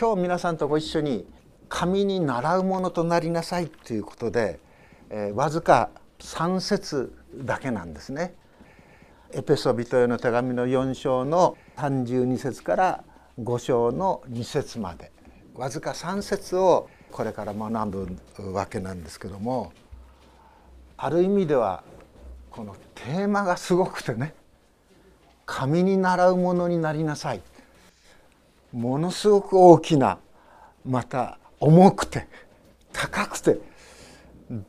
今日皆さんとご一緒に神に習うものとなりなさいということで、えー、わずか3節だけなんですね。エペソビトへの手紙の4章の32節から5章の2節までわずか3節をこれから学ぶわけなんですけどもある意味ではこのテーマがすごくてね神に習うものになりなさいものすごく大きなまた重くて高くて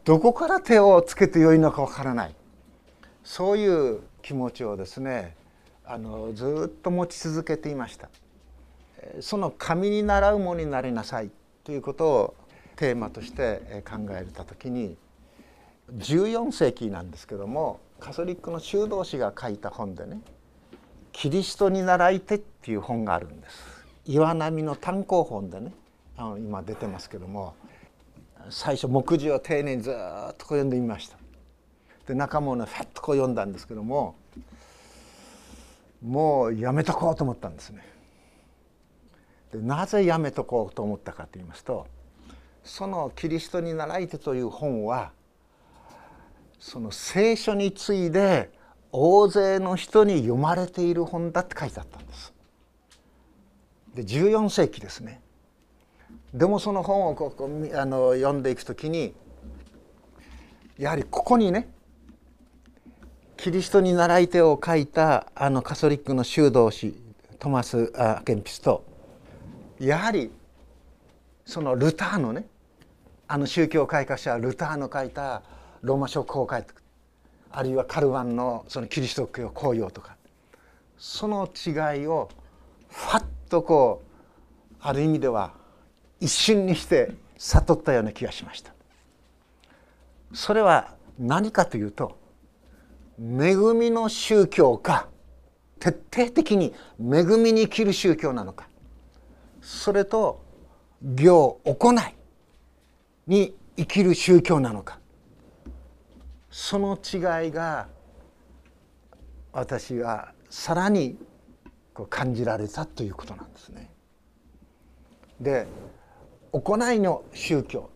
どこから手をつけてよいのかわからない。そういう気持ちをですねあのずっと持ち続けていました。その神に習うものになりなさい。ということをテーマとして考えた時に14世紀なんですけどもカソリックの修道士が書いた本でね「キリストに習いて」っていう本があるんです。岩波の単行本でねあの今出てますけども最初目次を丁寧にずっとこう読んでみましたで中もねファッとこう読んだんですけどももうやめとこうと思ったんですねでなぜやめとこうと思ったかと言いますとその「キリストに習いて」という本はその聖書について大勢の人に読まれている本だって書いてあったんです。で14世紀ですね。でもその本をここあの読んでいくときにやはりここにねキリストに習い手を書いたあのカソリックの修道士トマス・アケンピスとやはりそのルターのねあの宗教改革者ルターの書いたローマ書公開あるいはカルバンのそのキリスト教公用とかその違いをファッとこうある意味では一瞬にして悟ったような気がしました。それは何かというと恵みの宗教か徹底的に恵みに生きる宗教なのか。それと行行いに生きる宗教なのか。その違いが私がさらにこう感じられたということなんですね。で行いの宗教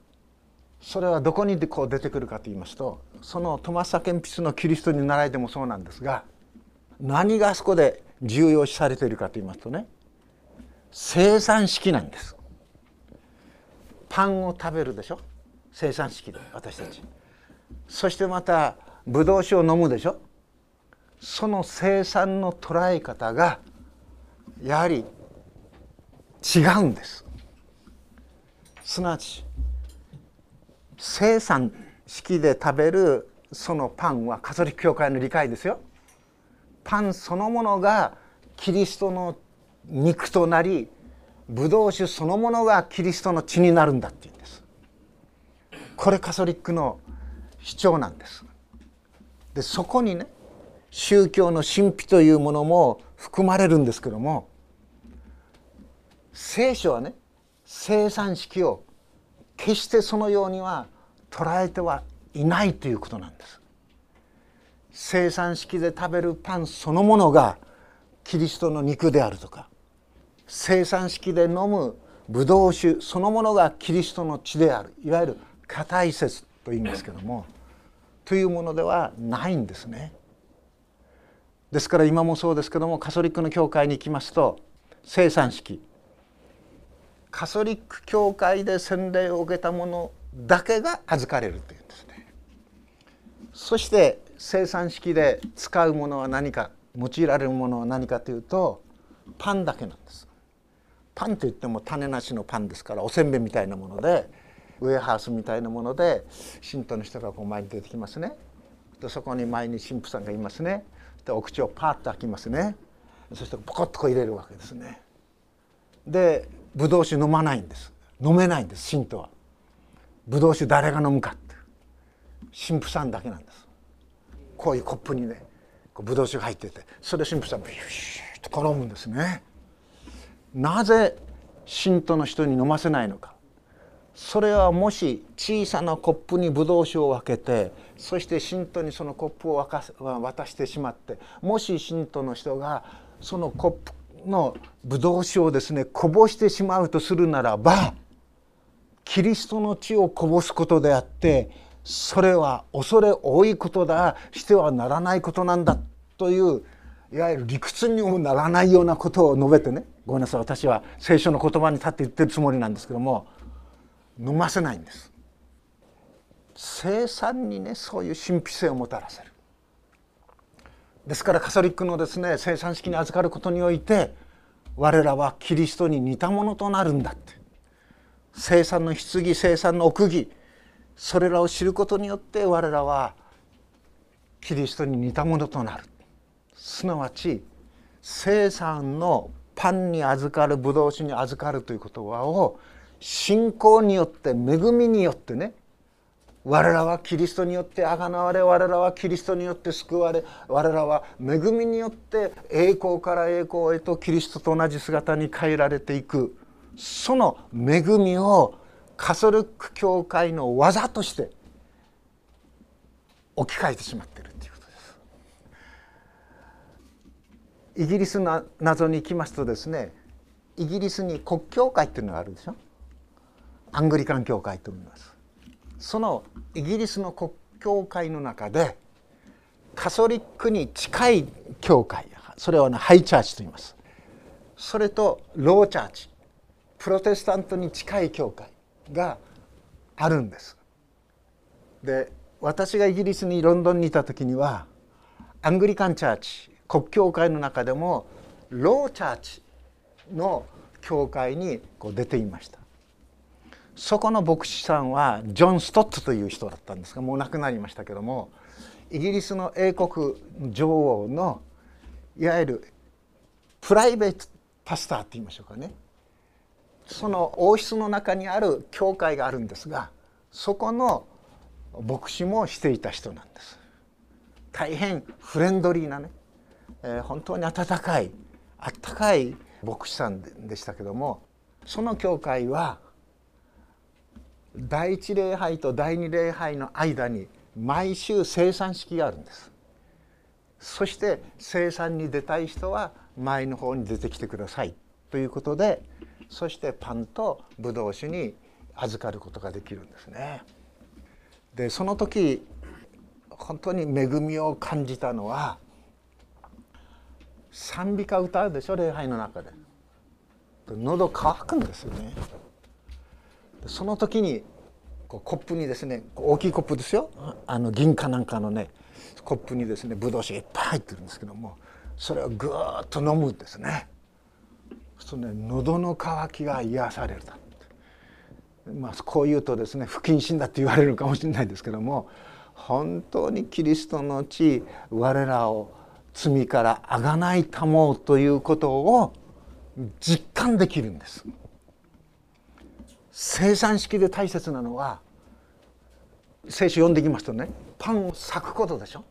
それはどこにこう出てくるかと言いますとそのトマス・アケンピスのキリストに習いでもそうなんですが何があそこで重要視されているかと言いますとね生産式なんです。パンを食べるでしょ？生産式で私たち。そしてまたブドウ酒を飲むでしょ？その生産の捉え方がやはり違うんです。すなわち生産式で食べるそのパンはカトリック教会の理解ですよ。パンそのものがキリストの肉となりブドウ酒そのものがキリストの血になるんだっていうんです。これカトリックの主張なんです。でそこにね宗教の神秘というものも含まれるんですけども聖書はね生産式を決してそのようには捉えてはいないということなんです生産式で食べるパンそのものがキリストの肉であるとか生産式で飲むブドウ酒そのものがキリストの血であるいわゆる硬い説と言いますけどもというものではないんですね。ですから今もそうですけどもカソリックの教会に行きますと生産式カソリック教会で洗礼を受けたものだけが預かれるというんですね。そして生産式で使うものは何か用いられるものは何かというとパンだけなんです。パンといっても種なしのパンですからおせんべいみたいなものでウェハースみたいなもので信徒の人がこう前に出てきますね。でそこに前に神父さんがいますね。でお口をパッと開きますね。そしてポコッとこう入れるわけですね。でブドウ酒飲まないんです飲めないんです信徒は。ブドウ酒誰が飲むかって神父さんだけなんです。こういうコップにねこうブドウ酒が入っててそれ神父さんがビューッとこう飲むんですね。なぜ信徒の人に飲ませないのかそれはもし小さなコップにブドウ酒を分けてそして信徒にそのコップを渡してしまってもし信徒の人がそのコップのブドウ酒をですねこぼしてしまうとするならばキリストの血をこぼすことであってそれは恐れ多いことだしてはならないことなんだといういわゆる理屈にもならないようなことを述べてねごめんなさい私は聖書の言葉に立って言ってるつもりなんですけども飲ませないんです。生産にねそういう神秘性をもたらせる。ですからカソリックのですね生産式に預かることにおいて我らはキリストに似たものとなるんだって生産の棺生産の奥義それらを知ることによって我らはキリストに似たものとなるすなわち生産のパンに預かるブドウ酒に預かるという言葉を信仰によって恵みによってね我らはキリストによってあがなわれ我らはキリストによって救われ我らは恵みによって栄光から栄光へとキリストと同じ姿に変えられていくその恵みをカソリック教会の技として置き換えてしまっているということです。イギリスの謎に行きますとですねイギリスに国教会っていうのがあるでしょ？アングリカン教会と思います。そのイギリスの国教会の中でカソリックに近い教会それは、ね、ハイチャーチと言います。それとローチャーチプロテスタントに近い教会があるんです。で私がイギリスにロンドンにいた時にはアングリカンチャーチ国教会の中でもローチャーチの教会にこう出ていました。そこの牧師さんはジョン・ストットという人だったんですがもう亡くなりましたけどもイギリスの英国女王のいわゆるプライベートパスターって言いましょうかね。その王室の中にある教会があるんですがそこの牧師もしていた人なんです。大変フレンドリーなね、えー、本当に温かいあったかい牧師さんでしたけどもその教会は第一礼拝と第二礼拝の間に毎週生産式があるんですそして生産に出たい人は前の方に出てきてくださいということでそしてパンとブドウ酒に預かることができるんですね。でその時本当に恵みを感じたのは賛美歌歌うでしょ礼拝の中で。喉乾くんですよね。その時にこうコップにですね大きいコップですよあの銀貨なんかのねコップにですねぶどう酒がいっぱい入ってるんですけどもそれをぐーっと飲むんですね。そうするとね喉の渇きが癒されるだまあ、こう言うとですね不謹慎だって言われるかもしれないですけども本当にキリストの地我らを罪からあがないたもうということを実感できるんです。生産式で大切なのは聖書読んでいきますとね。パンを裂くことでしょ。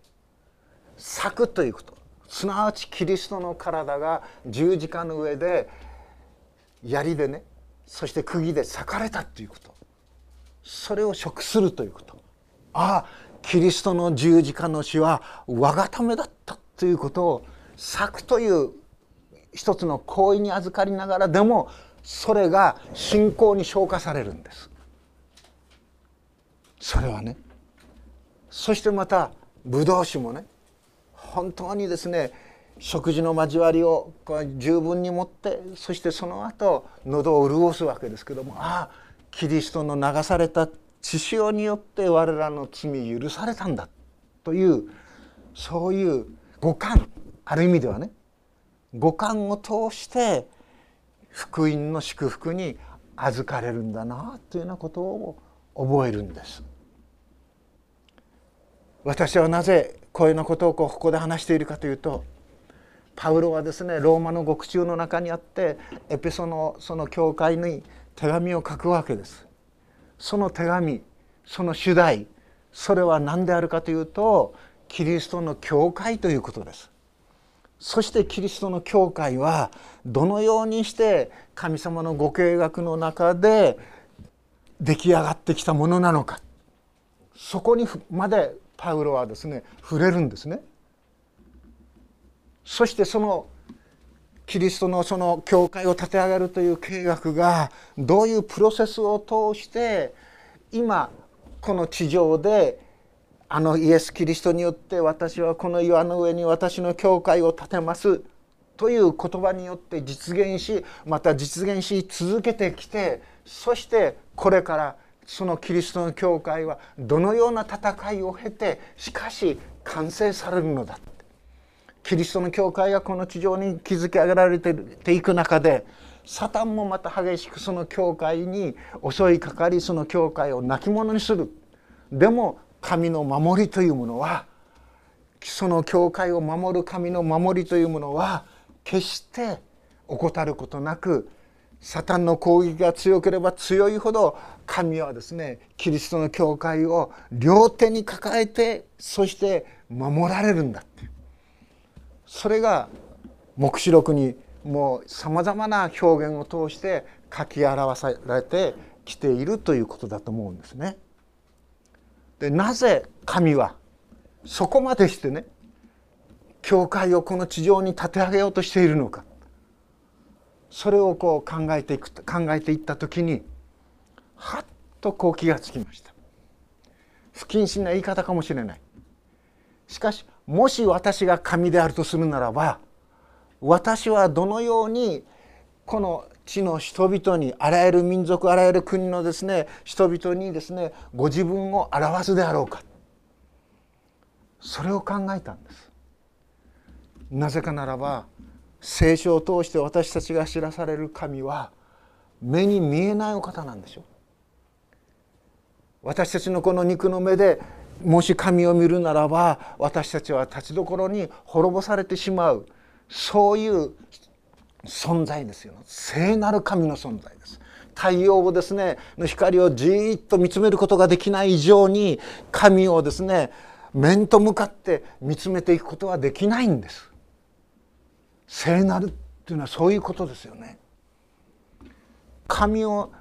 裂くということ。すなわちキリストの体が十字架の上で槍でねそして釘で裂かれたということ。それを食するということ。ああキリストの十字架の死は我がためだったということを裂くという一つの行為に預かりながらでもそれが信仰に昇華されるんです。それはね。そしてまたブドウ酒もね本当にですね食事の交わりを十分に持ってそしてその後喉を潤すわけですけどもああキリストの流された血潮によって我らの罪許されたんだというそういう五感ある意味ではね五感を通して福音の祝福に預かれるんだなというようなことを覚えるんです。私はなぜこういうようなことをここで話しているかというとパウロはですねローマの獄中の中にあってエペソのその教会に手紙を書くわけです。その手紙その主題それは何であるかというとキリストの教会ということです。そしてキリストの教会はどのようにして神様のご計画の中で出来上がってきたものなのかそこにまでパウロはですね触れるんですね。そしてそのキリストのその教会を立て上げるという計画がどういうプロセスを通して今この地上であのイエス・キリストによって私はこの岩の上に私の教会を建てます。という言葉によって実現しまた実現し続けてきてそしてこれからそのキリストの教会はどのような戦いを経てしかし完成されるのだ。キリストの教会がこの地上に築き上げられていく中でサタンもまた激しくその教会に襲いかかりその教会を亡き者にする。でも神の守りというものはその教会を守る神の守りというものは決して怠ることなくサタンの攻撃が強ければ強いほど神はですねキリストの教会を両手に抱えてそして守られるんだってそれが黙示録にもうさまざまな表現を通して書き表されてきているということだと思うんですね。でなぜ神はそこまでしてね教会をこの地上に立て上げようとしているのか。それをこう考えていく考えていった時にはっとこう気がつきました。不謹慎な言い方かもしれない。しかしもし私が神であるとするならば私はどのようにこの地の人々にあらゆる民族あらゆる国のですね人々にですねご自分を表すであろうか。それを考えたんです。なぜかならば聖書を通して私たちが知らされる神は目に見えないお方なんでしょう。私たちのこの肉の目でもし神を見るならば私たちは立ちどころに滅ぼされてしまう。そういう存在ですよ。聖なる神の存在です。太陽をですねの光をじーっと見つめることができない以上に神をですね面と向かって見つめていくことはできないんです。聖なるっていうのはそういうことですよね。神を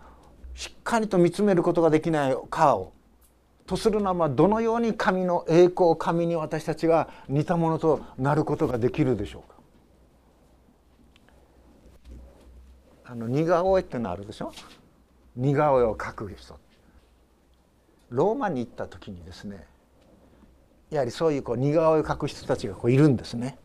しっかりと見つめることができない顔とするならばどのように神の栄光神に私たちが似たものとなることができるでしょうか。あの似顔絵ってのあるでしょ？似顔絵を描く人ローマに行った時にですねやはりそういうこう似顔絵を描く人たちがこういるんですね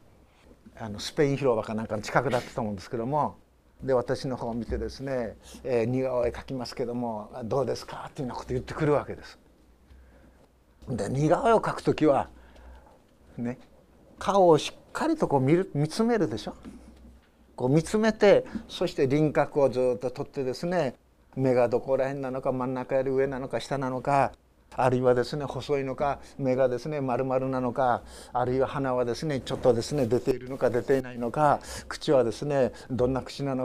あのスペイン広場かなんかの近くだったと思うんですけどもで私の方を見てですね「えー、似顔絵描きますけどもどうですか?」っていうようなこと言ってくるわけです。で似顔絵を描く時はね顔をしっかりとこう見る見つめるでしょ？こう見つめてそして輪郭をずっと取ってですね目がどこら辺なのか真ん中より上なのか下なのかあるいはですね細いのか目がですね丸々なのかあるいは鼻はですねちょっとですね出ているのか出ていないのか口はですねどんな口なのか